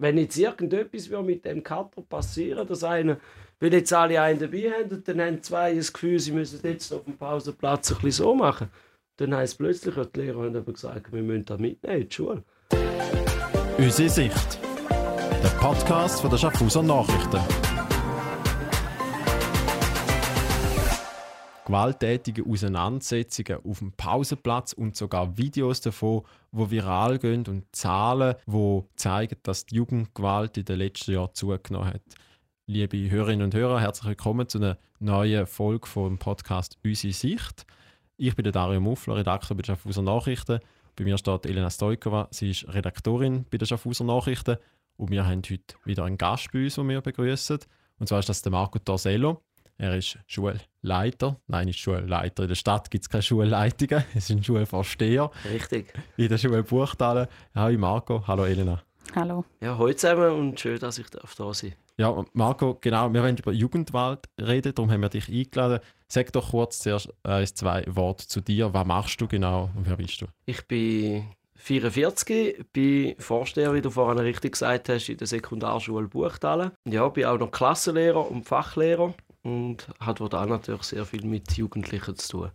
wenn jetzt irgendetwas mit dem Cutter passieren dass einer, weil jetzt alle einen dabei haben und dann haben zwei das Gefühl, sie müssen jetzt auf dem Pausenplatz ein bisschen so machen, dann heisst plötzlich, die Lehrer haben gesagt, wir müssen das mitnehmen in die Schule. Unsere Sicht. Der Podcast von der Schaffhauser Nachrichten. Gewalttätige Auseinandersetzungen auf dem Pausenplatz und sogar Videos davon, wo viral gehen und Zahlen, wo zeigen, dass die Jugendgewalt in den letzten Jahren zugenommen hat. Liebe Hörerinnen und Hörer, herzlich willkommen zu einer neuen Folge vom Podcast Unsere Sicht. Ich bin der Dario Muffler, Redakteur bei der Schaffhauser Nachrichten. Bei mir steht Elena Stoikova, sie ist Redaktorin bei der Schaffhauser Nachrichten. Und wir haben heute wieder einen Gast bei uns, den wir begrüßen. Und zwar ist das der Marco Torsello. Er ist Schulleiter. Nein, nicht Schulleiter. In der Stadt gibt es keine Schulleitungen. Es ist ein Schulvorsteher. Richtig. In der Schule Buchtalen. Hallo Marco. Hallo Elena. Hallo. Ja, heute zusammen und schön, dass ich da sein Ja, Marco, genau, wir wollen über Jugendwald reden, darum haben wir dich eingeladen. Sag doch kurz zuerst ein, zwei Worte zu dir. Was machst du genau und wer bist du? Ich bin 44, bin Vorsteher, wie du vorhin richtig gesagt hast, in der Sekundarschule Buchtalen. Ja, bin auch noch Klassenlehrer und Fachlehrer und hat da natürlich sehr viel mit Jugendlichen zu tun.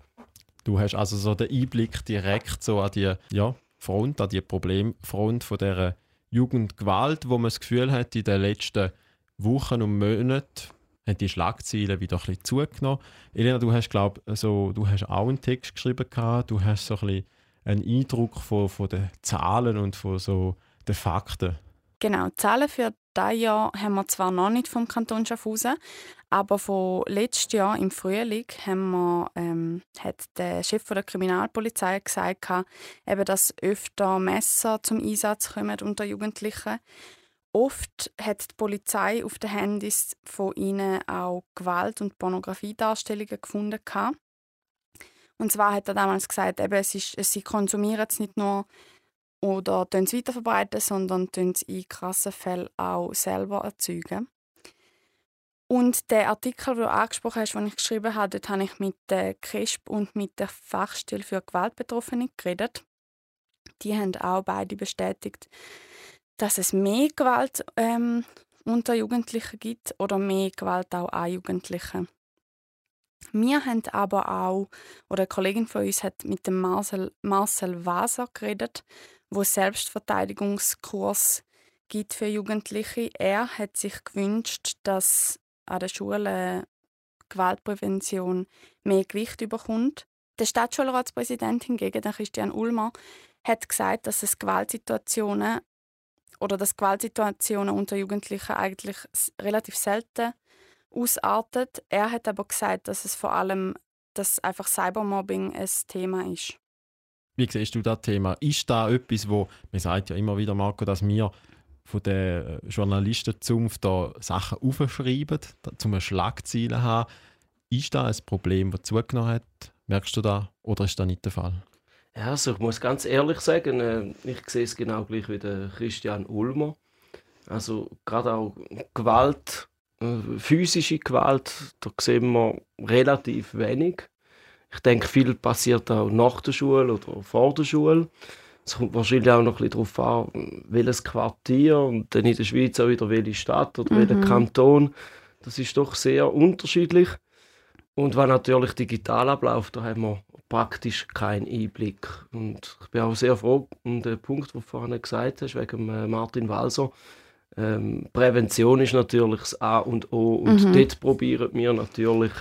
Du hast also so den Einblick direkt so an die ja, Front, an die Problemfront von der Jugendgewalt, wo man das Gefühl hat, in den letzten Wochen und Monaten haben die Schlagzeilen wieder ein bisschen zugenommen. Elena, du hast, glaube so, du hast auch einen Text geschrieben, gehabt. du hast so ein bisschen einen Eindruck von, von den Zahlen und von so den Fakten. Genau, Zahlen für dieses Jahr haben wir zwar noch nicht vom Kanton Schaffhausen, aber von letztes Jahr im Frühling haben wir, ähm, hat der Chef der Kriminalpolizei gesagt, eben, dass öfter Messer zum Einsatz kommen unter Jugendlichen. Oft hat die Polizei auf den Handys von ihnen auch Gewalt- und Pornografiedarstellungen gefunden. Und zwar hat er damals gesagt, eben, es ist, sie konsumieren es nicht nur oder es weiterverbreiten, sondern es in krassen Fällen auch selber erzeugen. Und der Artikel, den du angesprochen hast, den ich geschrieben habe, dort habe ich mit der KESP und mit der Fachstelle für Gewaltbetroffene geredet. Die haben auch beide bestätigt, dass es mehr Gewalt ähm, unter Jugendlichen gibt oder mehr Gewalt auch an Jugendlichen. Wir haben aber auch, oder eine Kollegin von uns hat mit dem Marcel, Marcel Waser geredet, wo Selbstverteidigungskurs gibt für Jugendliche. Er hat sich gewünscht, dass an der Schule Gewaltprävention mehr Gewicht überkommt. Der Stadtschulratspräsident hingegen, der Christian Ulmer, hat gesagt, dass es Gewaltsituationen oder dass Gewaltsituationen unter Jugendlichen eigentlich relativ selten ausartet. Er hat aber gesagt, dass es vor allem, dass einfach Cybermobbing ein Thema ist. Wie siehst du das Thema? Ist da etwas, wo man sagt ja immer wieder, Marco, dass wir von der Journalistenzunft da Sachen aufschreiben, um eine Schlagziele zu haben. Ist das ein Problem, das zugenommen hat? Merkst du da? Oder ist das nicht der Fall? Ja, also ich muss ganz ehrlich sagen, äh, ich sehe es genau gleich wie der Christian Ulmer. Also gerade auch Gewalt, äh, physische Gewalt, da sehen wir relativ wenig. Ich denke, viel passiert auch nach der Schule oder vor der Schule. Es kommt wahrscheinlich auch noch ein bisschen darauf an, welches Quartier und dann in der Schweiz auch wieder welche Stadt oder mhm. welcher Kanton. Das ist doch sehr unterschiedlich. Und wenn natürlich digital abläuft, da haben wir praktisch keinen Einblick. Und ich bin auch sehr froh um den Punkt, den du vorhin gesagt hast, wegen äh, Martin Walser. Ähm, Prävention ist natürlich das A und O. Und mhm. dort probieren wir natürlich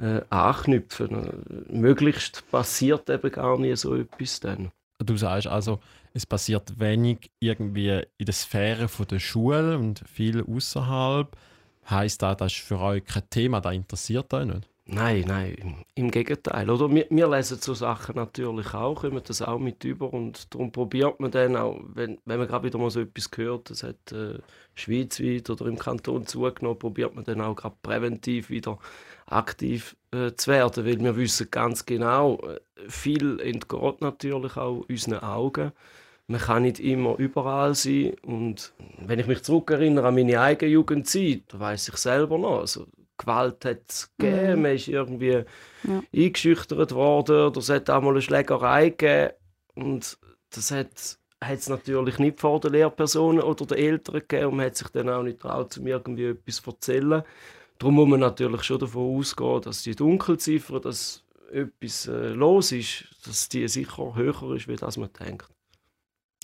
äh, anknüpfen. Möglichst passiert eben gar nicht so etwas dann. Du sagst also, es passiert wenig irgendwie in der Sphäre von der Schule und viel außerhalb. Heißt das, das ist für euch kein Thema, das interessiert euch nicht? Nein, nein, im Gegenteil. Oder? Wir, wir, lesen so Sachen natürlich auch, kommen das auch mit über und darum probiert man dann auch, wenn, wenn man gerade wieder mal so etwas hört, das hat äh, schweizweit oder im Kanton zugenommen, probiert man dann auch gerade präventiv wieder aktiv äh, zu werden, weil wir wissen ganz genau, äh, viel entgeht natürlich auch unseren Augen. Man kann nicht immer überall sein und wenn ich mich zurückerinnere an meine eigene Jugendzeit, weiß ich selber noch, also Gewalt hat es gegeben, mhm. man ist irgendwie ja. eingeschüchtert worden oder es hat auch mal eine Schlägerei gegeben und das hat hat es natürlich nicht vor den Lehrpersonen oder den Eltern gegeben und man hat sich dann auch nicht traut, um irgendwie etwas zu erzählen. Darum muss man natürlich schon davon ausgehen, dass die Dunkelziffer, dass etwas äh, los ist, dass die sicher höher ist, als man denkt.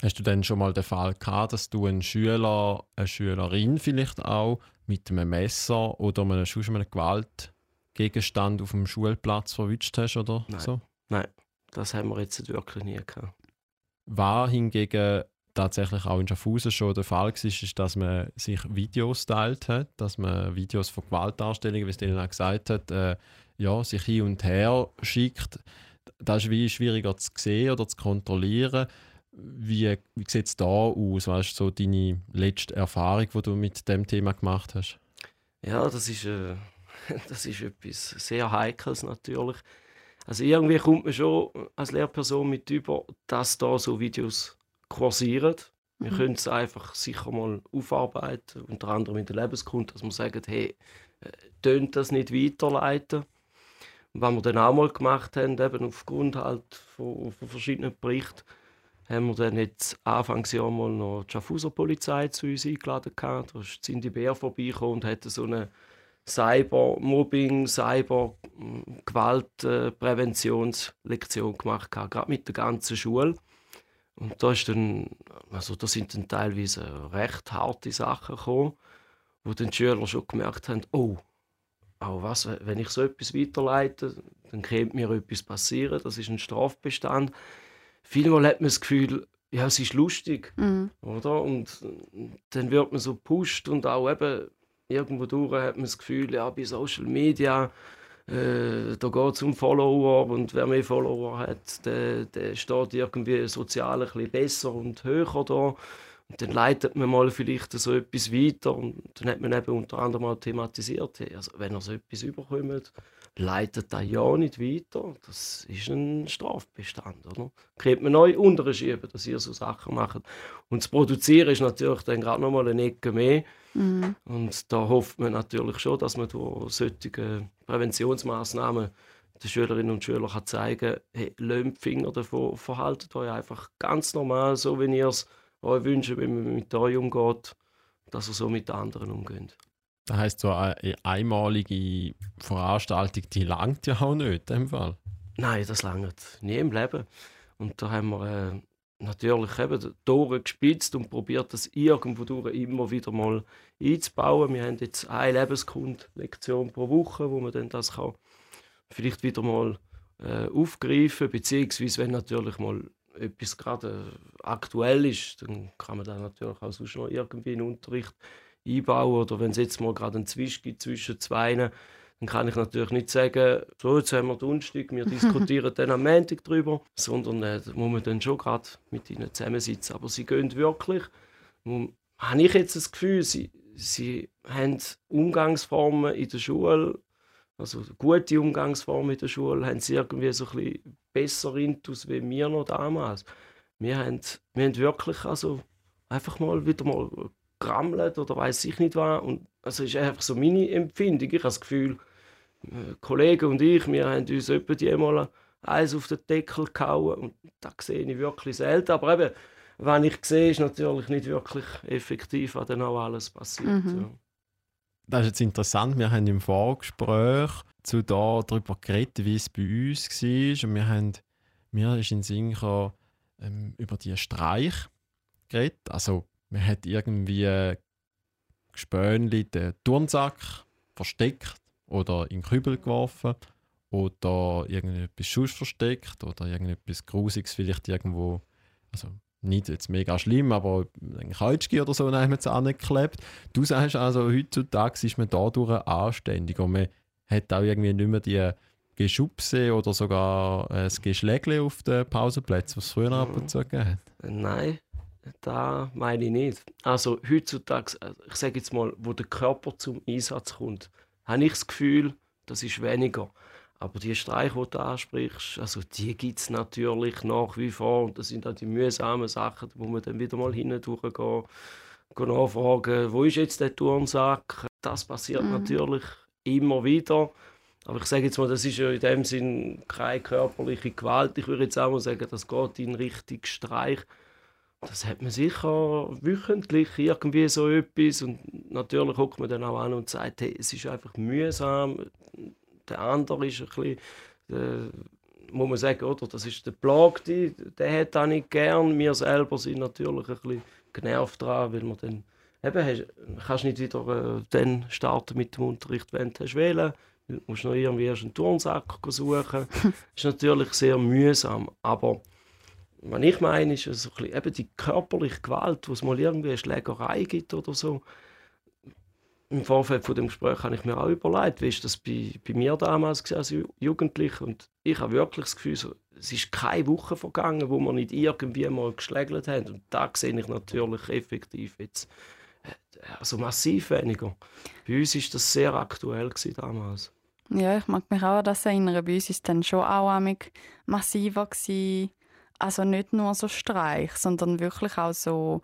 Hast du denn schon mal den Fall gehabt, dass du einen Schüler, eine Schülerin vielleicht auch mit einem Messer oder einem, einem Gewaltgegenstand auf dem Schulplatz verwünscht hast oder Nein. so? Nein, das haben wir jetzt wirklich nie gehabt. War hingegen tatsächlich auch in Schaffhausen schon der Fall war, ist, dass man sich Videos teilt hat, dass man Videos von Gewaltdarstellungen, wie es denen auch gesagt hat, äh, ja, sich hin und her schickt. Das ist wie schwieriger zu sehen oder zu kontrollieren. Wie, wie sieht es da aus? Was ist so deine letzte Erfahrung, die du mit dem Thema gemacht hast? Ja, das ist, äh, das ist etwas sehr Heikles natürlich. Also irgendwie kommt man schon als Lehrperson mit über, dass da so Videos kursieren. Wir mhm. können es einfach sicher mal aufarbeiten, unter anderem in der Lebenskunde, dass man sagt, hey, äh, tönt das nicht weiterleiten. Und was wir dann auch mal gemacht haben, eben aufgrund halt von, von verschiedenen Berichten, haben wir dann jetzt Anfangsjahr mal noch die Schaffhauser Polizei zu uns eingeladen. Gehabt. Da ist Cindy Bär vorbeigekommen und hatte so eine Cyber-Mobbing, Cyber-Gewaltpräventionslektion gemacht, gehabt, gerade mit der ganzen Schule. Und da, ist dann, also da sind dann teilweise recht harte Sachen gekommen, wo dann die Schüler schon gemerkt haben, oh, auch was, wenn ich so etwas weiterleite, dann könnte mir etwas passieren, das ist ein Strafbestand vielmal hat man das Gefühl, ja, es ist lustig, mhm. oder? Und dann wird man so gepusht und auch eben irgendwo durch hat man das Gefühl, ja, bei Social Media, äh, da geht es um Follower und wer mehr Follower hat, der, der steht irgendwie sozial ein bisschen besser und höher da. Und dann leitet man mal vielleicht so etwas weiter und dann hat man eben unter anderem auch thematisiert, also wenn er so etwas überkommt, leitet das ja nicht weiter. Das ist ein Strafbestand. Oder? Könnte man neu unterschieben, dass ihr so Sachen macht. Und das Produzieren ist natürlich dann gerade noch mal eine Ecke mehr. Mhm. Und da hofft man natürlich schon, dass man durch solche Präventionsmaßnahmen den Schülerinnen und Schülern kann zeigen kann, hey, lönt Finger davon, verhaltet euch einfach ganz normal, so wie ihr es euch wünscht, wenn man mit euch umgeht, dass ihr so mit anderen umgeht. Das heisst, so eine einmalige Veranstaltung, die langt ja auch nicht in dem Fall. Nein, das langt nie im Leben. Und da haben wir äh, natürlich eben Tore gespitzt und probiert, das irgendwo durch immer wieder mal einzubauen. Wir haben jetzt eine Lebenskundlektion pro Woche, wo man dann das kann vielleicht wieder mal äh, aufgreifen, beziehungsweise wenn natürlich mal etwas gerade aktuell ist, dann kann man dann natürlich auch sonst noch irgendwie in Unterricht einbauen oder wenn es jetzt mal gerade einen Zwisch gibt zwischen zwei, dann kann ich natürlich nicht sagen, so, jetzt haben wir Donnerstag, wir diskutieren dann am Montag darüber, sondern äh, da muss man dann schon gerade mit ihnen zusammensitzen. Aber sie gehen wirklich, habe ich jetzt das Gefühl, sie, sie haben Umgangsformen in der Schule, also gute Umgangsformen in der Schule, haben sie irgendwie so ein bisschen besser intus wie wir noch damals. Wir haben, wir haben wirklich also einfach mal wieder mal gerammelt oder weiß ich nicht was. Und also ist einfach so meine Empfindung. Ich habe das Gefühl, Kollegen und ich, wir haben uns etwa die einmal eins auf den Deckel gehauen und das sehe ich wirklich selten. Aber eben, wenn ich sehe, ist natürlich nicht wirklich effektiv, was dann auch alles passiert. Mhm. Ja. Das ist jetzt interessant. Wir haben im Vorgespräch zu da darüber geredet, wie es bei uns war. Und wir haben, mir ist in Sinn gekommen, ähm, über die Streich geredet. Also man hat irgendwie Gespönli den Turnsack versteckt oder in den Kübel geworfen oder irgendetwas Schuss versteckt oder irgendetwas Grusiges vielleicht irgendwo, also nicht jetzt mega schlimm, aber ein Kreuzki oder so haben wir angeklebt. Du sagst also, heutzutage ist man dadurch anständig und man hat auch irgendwie nicht mehr die Geschubse oder sogar ein Geschlägle auf den Pausenplätzen, was es früher ab und zu gegeben hat. Nein, da meine ich nicht. Also heutzutage, äh, ich sage jetzt mal, wo der Körper zum Einsatz kommt, habe ich das Gefühl, das ist weniger. Aber die Streiche, die du ansprichst, also die gibt es natürlich nach wie vor. Und das sind auch die mühsamen Sachen, wo man dann wieder mal hindurchgehen, gehen nachfragen, wo ist jetzt der Turnsack? Das passiert mhm. natürlich immer wieder. Aber ich sage jetzt mal, das ist ja in dem Sinn keine körperliche Gewalt. Ich würde jetzt auch mal sagen, das geht in Richtung Streich das hat man sicher wöchentlich irgendwie so etwas. Und natürlich guckt man dann auch an und sagt, hey, es ist einfach mühsam, der andere ist ein bisschen, äh, muss man sagen, oder, das ist der Plagte, der hat auch nicht gern, wir selber sind natürlich ein bisschen genervt daran, weil man dann eben, hast, kannst nicht wieder äh, dann starten mit dem Unterricht, wenn du wählen Du musst noch irgendwie erst einen Turnsack suchen. das ist natürlich sehr mühsam, aber was ich meine, ist so ein bisschen, eben die körperliche Gewalt, wo es mal irgendwie eine Schlägerei gibt oder so. Im Vorfeld von dem Gespräch habe ich mir auch überlegt, wie ist das bei, bei mir damals als Jugendlicher und ich habe wirklich das Gefühl, es ist keine Woche vergangen, wo wir nicht irgendwie mal geschlägelt haben und da sehe ich natürlich effektiv jetzt also massiv weniger. Bei uns war das sehr aktuell damals. Ja, ich mag mich auch an das erinnern. Bei uns war es dann schon auch massiver. Gewesen. Also nicht nur so Streich, sondern wirklich auch so,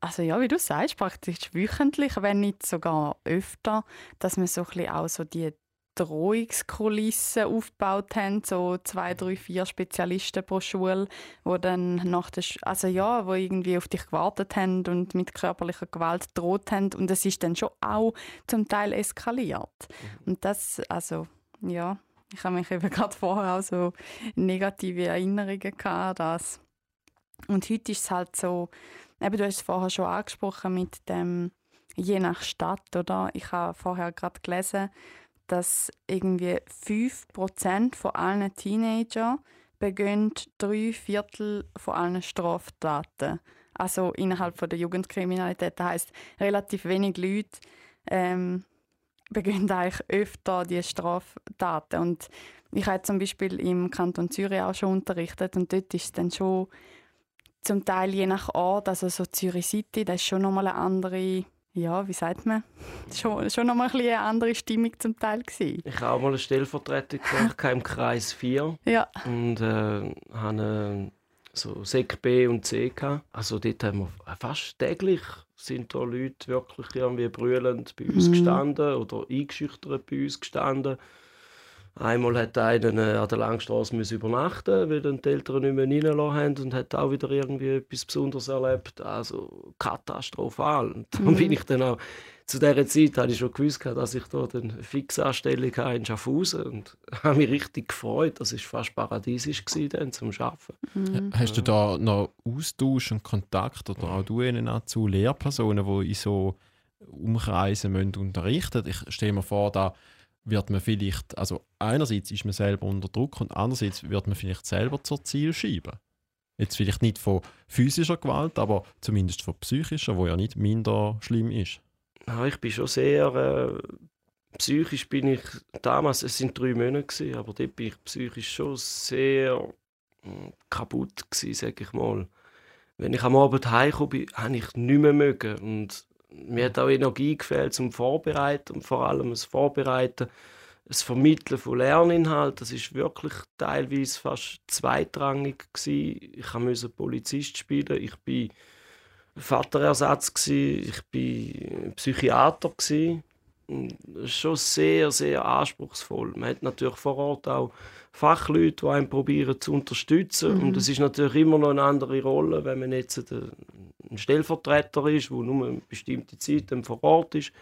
also ja, wie du sagst, praktisch wöchentlich, wenn nicht sogar öfter, dass man so ein bisschen auch so die Drohungskulissen aufgebaut haben, so zwei, drei, vier Spezialisten pro Schule, wo dann nach der, Sch also ja, wo irgendwie auf dich gewartet haben und mit körperlicher Gewalt droht haben und es ist dann schon auch zum Teil eskaliert. Mhm. Und das, also ja, ich habe mich eben gerade vorher auch so negative Erinnerungen an das. Und heute ist es halt so, eben du hast es vorher schon angesprochen mit dem je nach Stadt, oder? Ich habe vorher gerade gelesen, dass irgendwie 5% von allen Teenagern begehen drei Viertel von allen Straftaten. Also innerhalb von der Jugendkriminalität. Das heisst, relativ wenig Leute ähm, begehen eigentlich öfter die Straftaten. Und ich habe zum Beispiel im Kanton Zürich auch schon unterrichtet und dort ist es dann schon zum Teil je nach Ort, also so Zürich City, das ist schon nochmal eine andere ja, wie sagt man, schon, schon noch mal ein eine andere Stimmung zum Teil gewesen. Ich habe auch mal eine Stellvertretung gemacht im Kreis 4 ja. und äh, habe so Sek B und C gehabt. Also dort haben wir fast täglich sind da Leute wirklich irgendwie brüllend bei uns mhm. gestanden oder eingeschüchtert bei uns gestanden. Einmal hat einer äh, an der Langstrasse übernachten, weil dann die Eltern nicht mehr reingelassen haben und hat auch wieder irgendwie etwas Besonderes erlebt. Also katastrophal. Und dann mhm. bin ich dann auch zu dieser Zeit habe ich schon gewusst, dass ich da eine Fixanstellung habe in Schaffhausen und habe mich richtig gefreut. Das war fast paradiesisch dann zum Arbeiten. Mhm. Hast du da noch Austausch und Kontakt oder auch du ihnen zu Lehrpersonen, die in so Umkreisen unterrichten müssen? Ich stelle mir vor, da wird man vielleicht, also einerseits ist man selber unter Druck und andererseits wird man vielleicht selber zur Zielscheibe. Jetzt vielleicht nicht von physischer Gewalt, aber zumindest von psychischer, wo ja nicht minder schlimm ist. Ja, ich bin schon sehr äh, psychisch bin ich damals, es sind drei Monate gewesen, aber dort bin ich psychisch schon sehr äh, kaputt gewesen, sag ich mal. Wenn ich am Abend heimkomme, habe ich nicht mehr mögen und mir hat auch Energie gefehlt zum Vorbereiten und vor allem das Vorbereiten, das Vermitteln von Lerninhalten. Das ist wirklich teilweise fast zweitrangig gewesen. Ich musste Polizist spielen, ich bin Vaterersatz gewesen, ich bin Psychiater gewesen. Das ist schon sehr, sehr anspruchsvoll. Man hat natürlich vor Ort auch Fachleute, die einen probieren zu unterstützen. Mhm. Und es ist natürlich immer noch eine andere Rolle, wenn man jetzt ein Stellvertreter ist, der nur eine bestimmte Zeit vor Ort ist.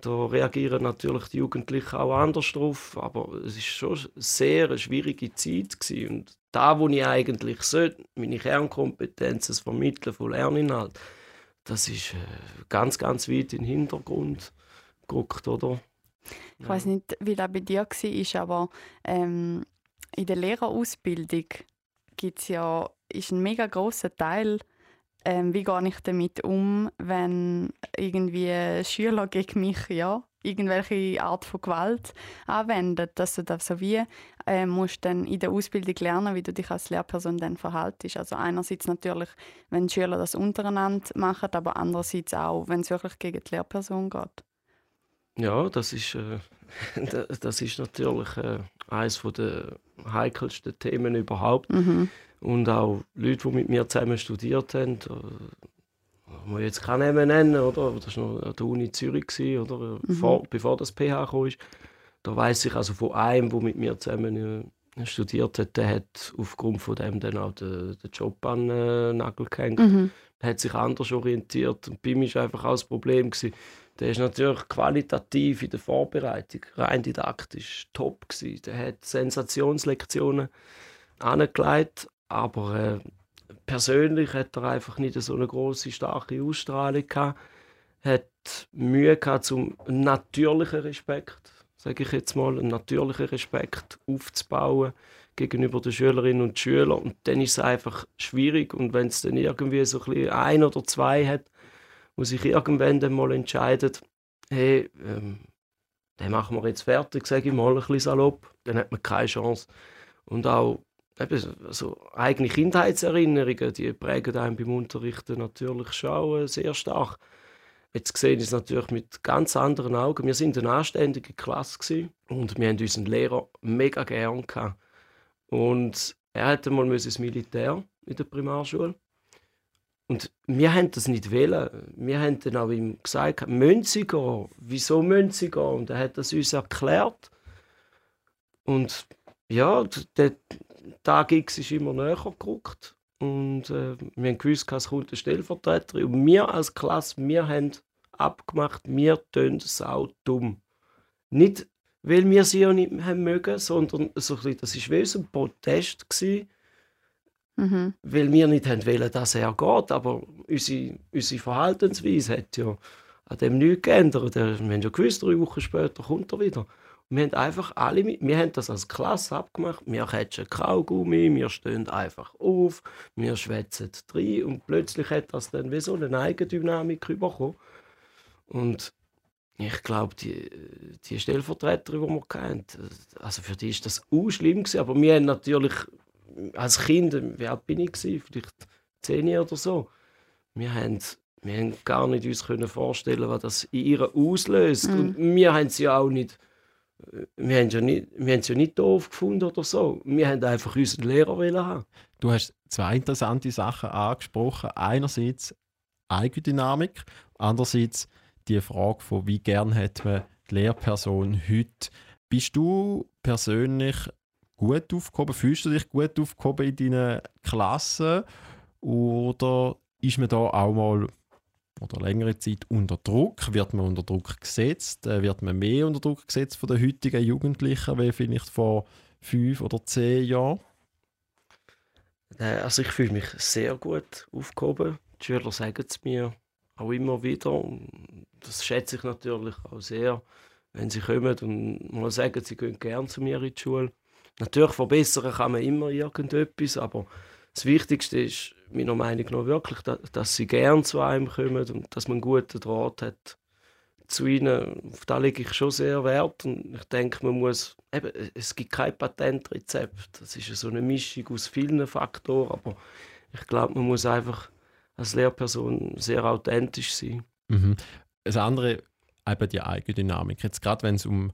Da reagieren natürlich die Jugendlichen auch anders drauf, aber es ist schon eine sehr schwierige Zeit gewesen. und da, wo ich eigentlich sollte, meine Kernkompetenzen das Vermitteln von Lerninhalt, das ist äh, ganz, ganz weit den Hintergrund gerückt, oder? Ich weiß nicht, wie das bei dir war, aber ähm, in der Lehrerausbildung gibt's ja, ist ein mega großer Teil, ähm, wie gehe ich damit um, wenn irgendwie Schüler gegen mich ja, irgendwelche Art von Gewalt anwenden. Dass du das so wie äh, musst dann in der Ausbildung lernen, wie du dich als Lehrperson dann verhaltest. Also einerseits natürlich, wenn Schüler das untereinander machen, aber andererseits auch, wenn es wirklich gegen die Lehrperson geht. Ja, das ist, äh, das ist natürlich äh, eines der heikelsten Themen überhaupt. Mhm. Und auch Leute, die mit mir zusammen studiert haben, äh, ich jetzt keinen Namen nennen, oder? Das war noch an der Uni Zürich, oder? Mhm. Vor, bevor das PH kam. Da weiß ich also von einem, der mit mir zusammen studiert hat, der hat aufgrund von dem dann auch den, den Job an den Nagel gehängt. Mhm. Der hat sich anders orientiert. Und bei mir war einfach auch das Problem. Gewesen. Der ist natürlich qualitativ in der Vorbereitung, rein didaktisch top. Gewesen. Der hat Sensationslektionen angelegt, aber äh, persönlich hat er einfach nicht so eine große starke Ausstrahlung gehabt. Hat Mühe gehabt zum natürlichen Respekt, sage ich jetzt mal, einen natürlichen Respekt aufzubauen gegenüber den Schülerinnen und Schülern. Und dann ist es einfach schwierig. Und wenn es dann irgendwie so ein, ein oder zwei hat, wo sich irgendwann dann mal entscheidet, hey, ähm, den machen wir jetzt fertig, sage ich mal ein bisschen salopp, dann hat man keine Chance. Und auch eben, also eigene Kindheitserinnerungen, die prägen einem beim Unterrichten natürlich schon sehr stark. Jetzt sehe ich es natürlich mit ganz anderen Augen. Wir sind eine anständige Klasse und wir haben unseren Lehrer mega gern. Und er hatte mal ins Militär in der Primarschule. Und wir haben das nicht wollen. Wir haben dann auch ihm gesagt, gehen? Wieso gehen? Und er hat das uns erklärt. Und ja, der Tag X ist immer näher gerückt. Und äh, wir haben gewusst, es kommt ein Stellvertreter. Und wir als Klasse, wir haben abgemacht, wir tun es auch dumm. Nicht, weil wir sie auch nicht haben mögen, sondern so ein bisschen, das war wie ein Protest. Gewesen, Mhm. weil wir nicht haben wollen, dass er geht. Aber unsere, unsere Verhaltensweise hat ja an dem nichts geändert. Wir haben ja gewusst, drei Wochen später kommt er wieder. Und wir haben einfach alle, wir haben das als Klasse abgemacht. Wir catchen Kaugummi, wir stehen einfach auf, wir schwätzen rein und plötzlich hat das dann wie so eine Eigendynamik bekommen. Und ich glaube, die, die Stellvertreterin, die wir kennen, also für die ist das auch schlimm gewesen. Aber wir haben natürlich als Kind, wie alt bin ich gewesen? Vielleicht zehn Jahre oder so. Wir haben, wir haben gar nicht uns können vorstellen, was das in ihr auslöst. Mhm. Und wir haben sie ja auch nicht, wir haben ja nicht, wir haben sie ja nicht doof gefunden oder so. Wir haben einfach unseren Lehrer wollen haben. Du hast zwei interessante Sachen angesprochen. Einerseits Eigendynamik, andererseits die Frage von, wie gern hat man die Lehrperson heute. Bist du persönlich gut aufgehoben? Fühlst du dich gut aufgehoben in deinen Klassen? Oder ist man da auch mal oder längere Zeit unter Druck? Wird man unter Druck gesetzt? Äh, Wird man mehr unter Druck gesetzt von den heutigen Jugendlichen, wie vielleicht vor fünf oder zehn Jahren? Also ich fühle mich sehr gut aufgehoben. Die Schüler sagen es mir auch immer wieder. Das schätze ich natürlich auch sehr, wenn sie kommen und mal sagen, sie gehen gerne zu mir in die Schule. Natürlich verbessern kann man immer irgendetwas, aber das Wichtigste ist meiner Meinung nach wirklich, dass, dass sie gerne zu einem kommen und dass man einen guten Draht hat zu ihnen. Auf das lege ich schon sehr Wert und ich denke, man muss, eben, es gibt kein Patentrezept. Das ist so eine Mischung aus vielen Faktoren, aber ich glaube, man muss einfach als Lehrperson sehr authentisch sein. Mhm. Das andere, eben die Eigendynamik. Jetzt gerade wenn es um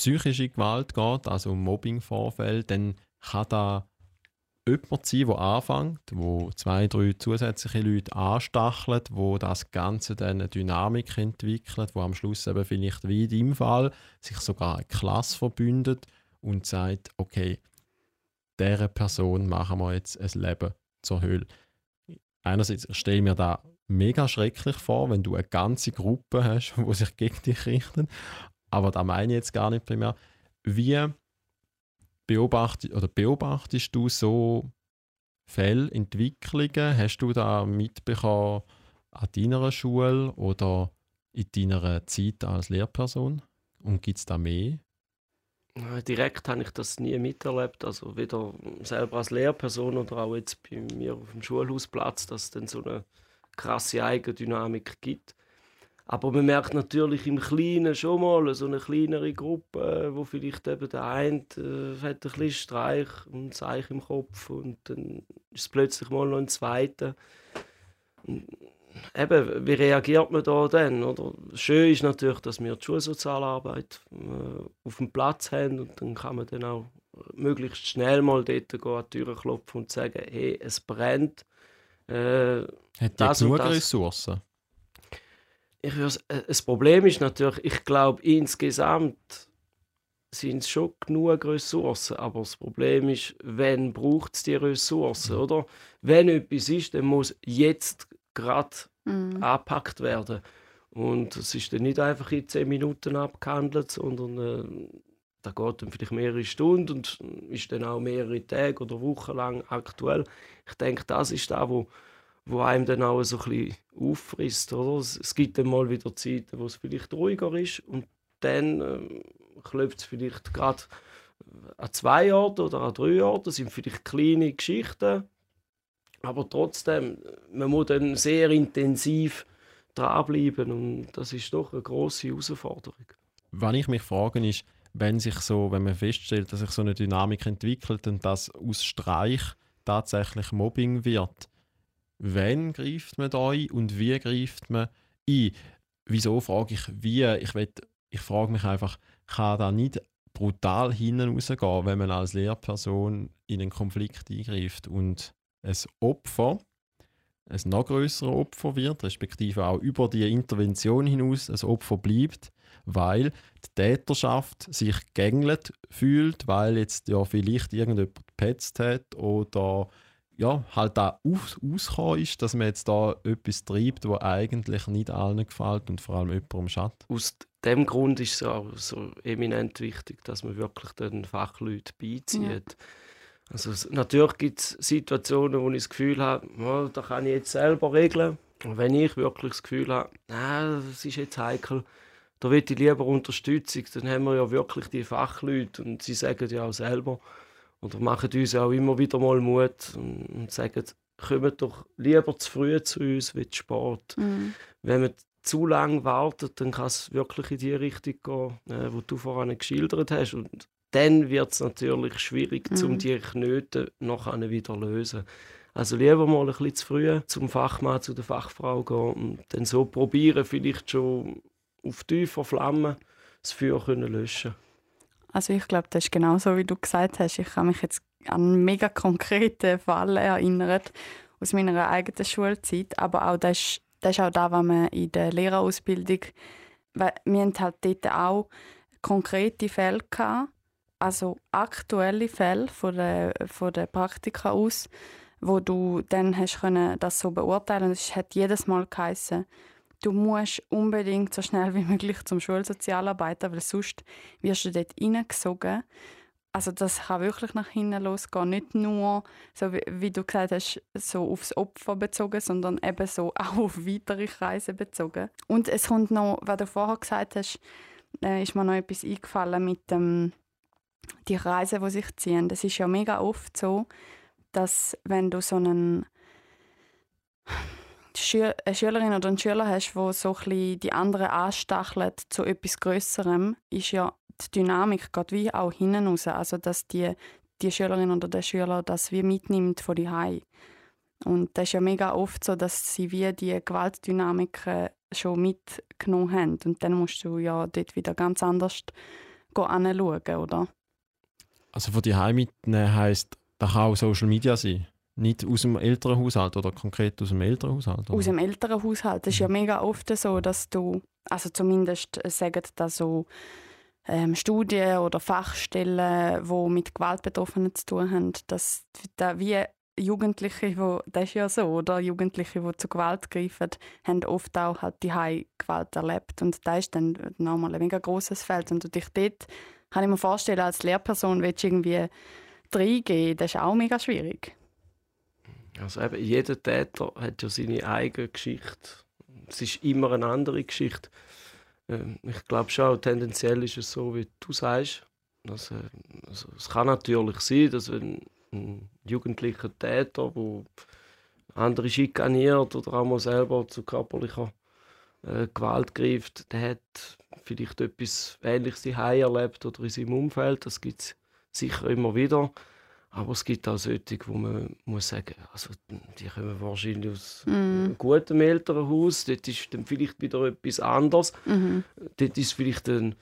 psychische Gewalt geht, also um Mobbingvorfälle, dann kann da jemand sein, der anfängt, wo zwei, drei zusätzliche Leute anstachelt, wo das Ganze dann eine Dynamik entwickelt, wo am Schluss eben vielleicht wie in deinem Fall sich sogar eine Klasse verbündet und sagt, okay, dieser Person machen wir jetzt ein Leben zur Hölle. Einerseits stelle ich mir da mega schrecklich vor, wenn du eine ganze Gruppe hast, die sich gegen dich richten. Aber da meine ich jetzt gar nicht primär. Wie beobachtest, oder beobachtest du so Fälle, Entwicklungen? Hast du da mitbekommen an deiner Schule oder in deiner Zeit als Lehrperson? Und gibt es da mehr? Direkt habe ich das nie miterlebt, also weder selber als Lehrperson oder auch jetzt bei mir auf dem Schulhausplatz, dass es dann so eine krasse Eigendynamik gibt. Aber man merkt natürlich im Kleinen schon mal so eine kleinere Gruppe, äh, wo vielleicht eben der eine äh, hat ein bisschen Streich und Zeich im Kopf und dann ist es plötzlich mal noch ein zweiter. Und Eben, wie reagiert man da dann? Oder? Schön ist natürlich, dass wir die Schulsozialarbeit äh, auf dem Platz haben und dann kann man dann auch möglichst schnell mal dort gehen, an die Tür klopfen und sagen, hey, es brennt. Äh, Hat die genug das. Ressourcen? Ich äh, das Problem ist natürlich, ich glaube insgesamt sind es schon genug Ressourcen. Aber das Problem ist, wenn braucht es die Ressourcen, mhm. oder? Wenn etwas ist, dann muss jetzt gerade mhm. angepackt werden. Und es ist dann nicht einfach in zehn Minuten abgehandelt, sondern äh, da geht dann vielleicht mehrere Stunden und ist dann auch mehrere Tage oder Wochen lang aktuell. Ich denke, das ist da, wo, wo einem dann auch so ein bisschen auffrisst. Oder? Es, gibt dann mal wieder Zeiten, wo es vielleicht ruhiger ist und dann äh, klopft es vielleicht gerade an zwei Orten oder an drei Orten. Das sind vielleicht kleine Geschichten, aber trotzdem, man muss dann sehr intensiv dranbleiben und das ist doch eine große Herausforderung. Wenn ich mich frage, ist, wenn sich so, wenn man feststellt, dass sich so eine Dynamik entwickelt und dass aus Streich tatsächlich Mobbing wird, wann greift man da ein und wie greift man ein? Wieso frage ich wie? Ich, will, ich frage mich einfach, kann da nicht brutal hinten rausgehen, wenn man als Lehrperson in einen Konflikt eingreift und ein Opfer ein noch größeres Opfer wird, respektive auch über die Intervention hinaus ein Opfer bleibt, weil die Täterschaft sich gegängelt fühlt, weil jetzt ja vielleicht irgendjemand gepetzt hat oder ja, halt da aus, ausgekommen ist, dass man jetzt da etwas treibt, was eigentlich nicht allen gefällt und vor allem jemandem schadet. Aus dem Grund ist es auch so eminent wichtig, dass man wirklich den Fachleuten beizieht. Ja. Also natürlich gibt es Situationen, wo ich das Gefühl habe, oh, da kann ich jetzt selber regeln. Und wenn ich wirklich das Gefühl habe, ah, das ist jetzt heikel, da will ich lieber Unterstützung, dann haben wir ja wirklich die Fachleute und sie sagen ja auch selber oder machen uns auch immer wieder mal Mut und, sagen, kommt doch lieber zu früh zu uns wie zu spät. Mhm. Wenn man zu lange wartet, dann kann es wirklich in die Richtung gehen, äh, wo du vorhin geschildert hast. Und dann wird es natürlich schwierig, mhm. um die Knöte noch wieder lösen. Also lieber mal ein bisschen zu früh zum Fachmann, zu der Fachfrau gehen und dann so probieren, vielleicht schon auf tiefer Flamme das Feuer können löschen Also ich glaube, das ist genau so, wie du gesagt hast. Ich kann mich jetzt an mega konkreten Fall erinnert aus meiner eigenen Schulzeit, aber auch das das ist auch das, was man in der Lehrerausbildung, weil wir haben halt dort auch konkrete Fälle gehabt, also aktuelle Fälle von der, von der Praktika aus, wo du dann hast können das so beurteilen. Es hat jedes Mal geheißen, du musst unbedingt so schnell wie möglich zum Schulsozialarbeiter, weil sonst wirst du dort hineingesogen. Also das kann wirklich nach hinten losgehen. Nicht nur, so wie, wie, du gesagt hast, so aufs Opfer bezogen, sondern eben so auch auf weitere Kreise bezogen. Und es kommt noch, was du vorher gesagt hast, äh, ist mir noch etwas eingefallen mit dem die Kreise, die sich ziehen. Das ist ja mega oft so, dass wenn du so einen Schü eine Schülerin oder einen Schüler hast, wo so die anderen anstachelt zu etwas Größerem, ist ja die Dynamik geht wie auch hinten raus. Also dass die, die Schülerin oder der Schüler das wie mitnimmt von die Und das ist ja mega oft so, dass sie wie die Gewaltdynamiken schon mitgenommen haben. Und dann musst du ja dort wieder ganz anders anschauen, oder? Also von die mitnehmen heisst, das kann auch Social Media sein. Nicht aus dem älteren Haushalt oder konkret aus dem älteren Haushalt? Oder? Aus dem älteren Haushalt. Es ist ja mhm. mega oft so, dass du, also zumindest sagen das so ähm, Studien oder Fachstellen, die mit Gewaltbetroffenen zu tun haben, dass da wie Jugendliche, wo, das ist ja so, oder? Jugendliche, die zu Gewalt greifen, haben oft auch halt die Gewalt erlebt. Und da ist dann nochmal ein mega grosses Feld. Und du dich dort kann ich mir vorstellen, als Lehrperson willst du irgendwie reingehen, das ist auch mega schwierig. Also eben, jeder Täter hat ja seine eigene Geschichte. Es ist immer eine andere Geschichte. Ähm, ich glaube schon, tendenziell ist es so, wie du sagst. Also, also, es kann natürlich sein, dass ein, ein jugendlicher Täter, der andere schikaniert oder auch mal selber zu körperlicher äh, Gewalt greift, der hat vielleicht etwas Ähnliches daheim erlebt oder in seinem Umfeld. Das gibt es sicher immer wieder. Aber es gibt auch solche, wo man muss sagen, also die kommen wahrscheinlich aus mm. einem guten Elternhaus. Dort ist dann vielleicht wieder etwas anderes. Mm Dort ist vielleicht eine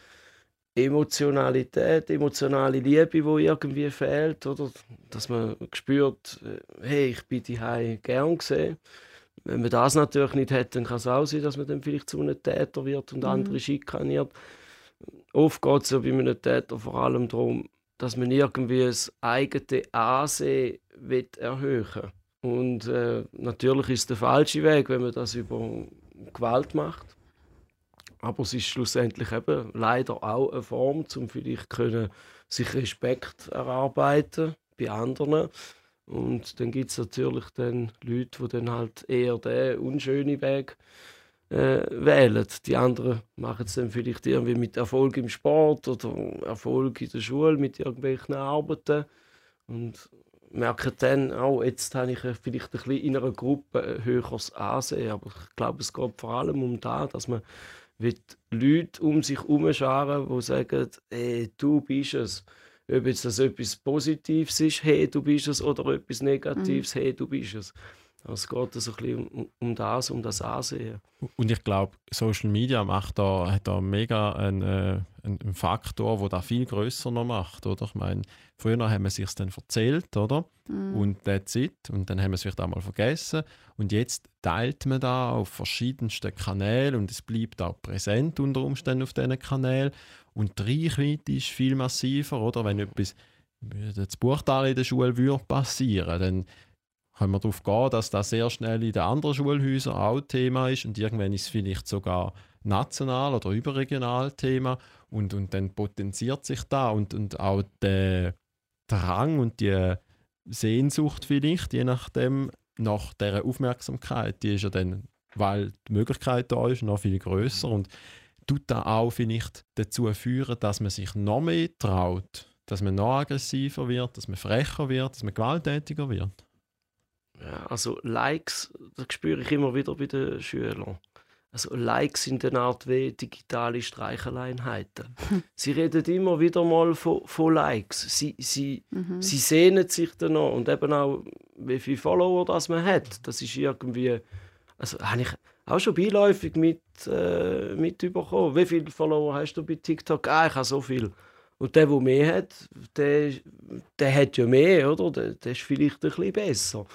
Emotionalität, emotionale Liebe, die irgendwie fehlt. Oder? Dass man spürt, hey, ich bin die gern gesehen. Wenn man das natürlich nicht hat, dann kann es auch sein, dass man dann vielleicht zu einem Täter wird und mhm. andere schikaniert. oft geht es ja bei einem Täter vor allem darum, dass man irgendwie das eigene Ansehen erhöhen will. Und äh, natürlich ist es der falsche Weg, wenn man das über Gewalt macht. Aber es ist schlussendlich eben leider auch eine Form, um vielleicht können sich Respekt erarbeiten bei anderen. Und dann gibt es natürlich dann Leute, die dann halt eher den unschönen Weg äh, wählen. Die anderen machen es dann vielleicht irgendwie mit Erfolg im Sport oder Erfolg in der Schule mit irgendwelchen Arbeiten und merken dann auch, jetzt habe ich vielleicht ein bisschen in einer Gruppe ein höheres Ansehen. Aber ich glaube, es geht vor allem um das, dass man Leute um sich herumscharen, die sagen, hey, du bist es. Ob jetzt das etwas Positives ist, hey, du bist es, oder etwas Negatives, mhm. hey, du bist es. Also es geht so ein bisschen um, um das, um das Ansehen. Und ich glaube, Social Media macht da, hat da mega einen, äh, einen Faktor, der da viel größer noch macht. Oder? Ich meine, früher haben wir sich dann erzählt, oder? Mm. Und that's it. Und dann haben wir es vielleicht auch mal vergessen. Und jetzt teilt man da auf verschiedensten Kanälen und es bleibt auch präsent unter Umständen auf diesen Kanälen. Und die Reichweite ist viel massiver, oder? Wenn etwas das Buchtal in der Schule würde passieren, dann können wir darauf gehen, dass das sehr schnell in den anderen Schulhäusern auch Thema ist und irgendwann ist es vielleicht sogar national oder überregional Thema und, und dann potenziert sich da und, und auch der Drang und die Sehnsucht vielleicht, je nachdem, nach dieser Aufmerksamkeit, die ist ja dann, weil die Möglichkeit da ist, noch viel größer und tut da auch vielleicht dazu führen, dass man sich noch mehr traut, dass man noch aggressiver wird, dass man frecher wird, dass man gewalttätiger wird. Ja, also Likes, das spüre ich immer wieder bei den Schülern. Also Likes sind eine Art wie digitale Streicheleinheiten. sie reden immer wieder mal von, von Likes. Sie, sie, mhm. sie sehnen sich danach und eben auch, wie viele Follower das man hat. Das ist irgendwie, also habe ich auch schon beiläufig mit, äh, mitbekommen. Wie viele Follower hast du bei TikTok? Ah, ich habe so viel. Und der, der mehr hat, der, der hat ja mehr, oder? Der, der ist vielleicht ein bisschen besser.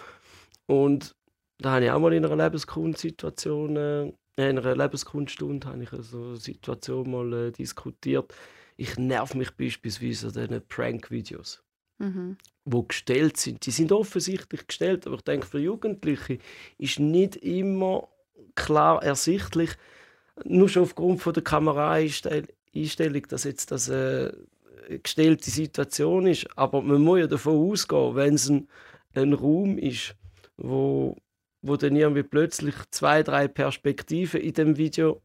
Und da habe ich auch mal in einer Lebenskundsituation, äh, in einer Lebenskundstunde, habe ich so eine Situation mal äh, diskutiert. Ich nerv mich beispielsweise an diesen Prank-Videos, mhm. die gestellt sind. Die sind offensichtlich gestellt, aber ich denke, für Jugendliche ist nicht immer klar ersichtlich, nur schon aufgrund von der Kameraeinstellung, dass jetzt das äh, eine gestellte Situation ist. Aber man muss ja davon ausgehen, wenn es ein, ein Raum ist, wo, wo dann irgendwie plötzlich zwei, drei Perspektiven in dem Video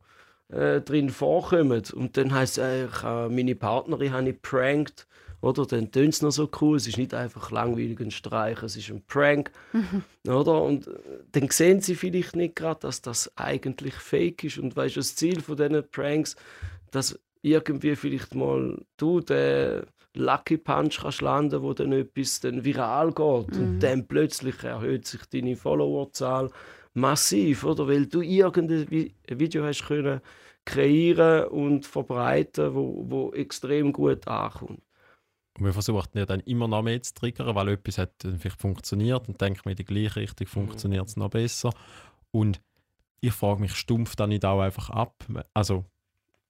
äh, drin vorkommen. Und dann heißt es, äh, ich, äh, meine Partnerin habe ich prankt. Oder? Dann tönt es noch so cool. Es ist nicht einfach langweilig ein Streich, es ist ein Prank. Mhm. Oder? Und äh, dann sehen sie vielleicht nicht gerade, dass das eigentlich fake ist. Und weißt du, das Ziel von diesen Pranks, dass irgendwie vielleicht mal du, der Lucky Punch kannst landen, wo dann etwas dann viral geht mhm. und dann plötzlich erhöht sich deine Followerzahl massiv, oder? Weil du irgendein Video hast können kreieren und verbreiten, wo, wo extrem gut ankommt. Und wir versuchen ja dann immer noch mehr zu triggern, weil etwas hat vielleicht funktioniert und denkt mir in die gleiche Richtung funktioniert es noch besser. Und ich frage mich, stumpf dann nicht auch einfach ab? Also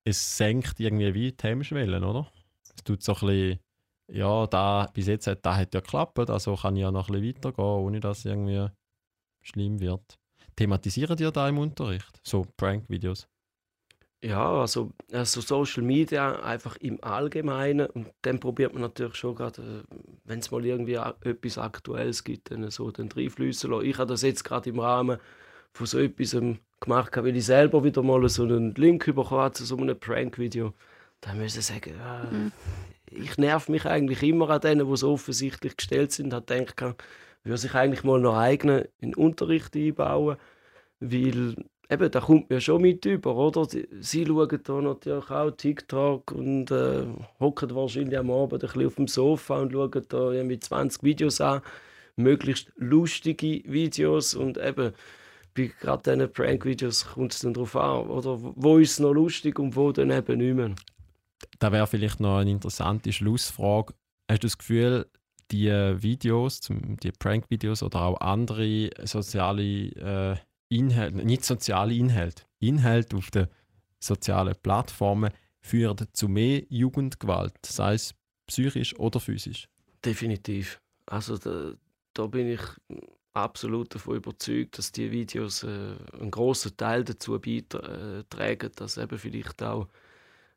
es senkt irgendwie wie die Hemmschwellen, oder? Es tut so ein bisschen, ja, da, bis jetzt hat, da hat ja geklappt, also kann ich ja noch ein bisschen weitergehen, ohne dass es irgendwie schlimm wird. Thematisieren ihr da im Unterricht? So Prank-Videos? Ja, also, also Social Media einfach im Allgemeinen und dann probiert man natürlich schon gerade, äh, wenn es mal irgendwie etwas Aktuelles gibt, dann so den reinfließen lassen. Ich habe das jetzt gerade im Rahmen von so etwas gemacht, weil ich selber wieder mal so einen Link bekommen zu so einem Prank-Video. Da müssen sagen, ja, mhm. ich nerv mich eigentlich immer an denen, die so offensichtlich gestellt sind. Ich denke, würde sich eigentlich mal noch eigenen in Unterricht einbauen, weil eben, da kommt mir schon mit über, oder? Sie schauen da natürlich auch TikTok und äh, hocken wahrscheinlich am Abend ein bisschen auf dem Sofa und schauen da irgendwie 20 Videos an, möglichst lustige Videos und eben bei gerade diesen Prank-Videos kommt es dann darauf an, oder wo ist es noch lustig und wo dann eben nicht mehr. Da wäre vielleicht noch eine interessante Schlussfrage. Hast du das Gefühl, die Videos, die Prank-Videos oder auch andere soziale äh, Inhalte, nicht soziale Inhalte, Inhalte auf den sozialen Plattformen, führen zu mehr Jugendgewalt, sei es psychisch oder physisch. Definitiv. Also da, da bin ich absolut davon überzeugt, dass die Videos äh, einen großen Teil dazu beitragen, dass eben vielleicht auch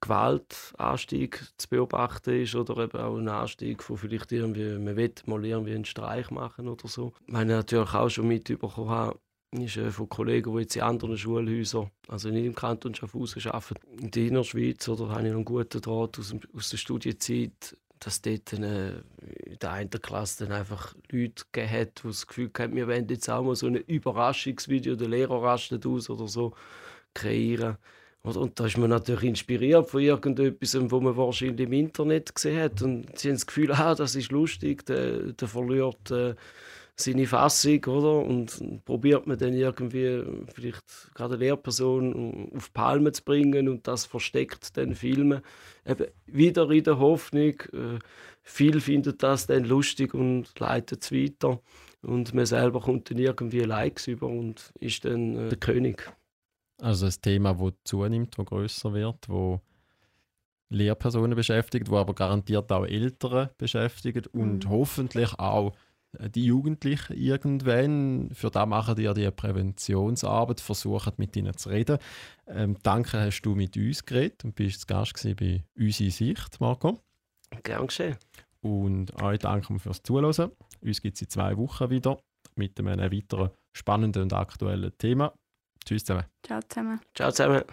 Gewaltanstieg zu beobachten ist oder eben auch ein Anstieg von vielleicht irgendwie, man will mal irgendwie einen Streich machen oder so. Ich habe natürlich auch schon mitbekommen, ist äh, von Kollegen, die jetzt in anderen Schulhäusern, also nicht im Kanton Schaffhausen arbeiten, in der Innerschweiz, oder habe ich noch einen guten Draht aus, aus der Studienzeit, dass dort äh, in der einen Klasse dann einfach Leute gegeben hat, die das Gefühl haben, wir wollen jetzt auch mal so ein Überraschungsvideo, der Lehrer rastet aus oder so, kreieren. Und da ist man natürlich inspiriert von irgendetwas, was man wahrscheinlich im Internet gesehen hat. Und sie haben das Gefühl, ah, das ist lustig, der, der verliert äh, seine Fassung, oder? Und probiert man dann irgendwie vielleicht gerade eine Lehrperson auf Palme zu bringen und das versteckt dann filmen. Eben wieder in der Hoffnung, äh, viel findet das dann lustig und leitet es weiter. Und man selber kommt dann irgendwie Likes über und ist dann äh, der König. Also ein Thema, das zunimmt, das größer wird, wo Lehrpersonen beschäftigt, wo aber garantiert auch Eltern beschäftigt und mhm. hoffentlich auch äh, die Jugendlichen irgendwann. Für da machen die ja die Präventionsarbeit, versuchen mit ihnen zu reden. Ähm, danke, hast du mit uns geredet und bist Gast bei uns in Sicht, Marco. Gern geschehen. Und euch danke fürs Zuhören. Uns gibt es in zwei Wochen wieder mit einem weiteren spannenden und aktuellen Thema. Tschüss zusammen. Ciao zusammen. Ciao zusammen.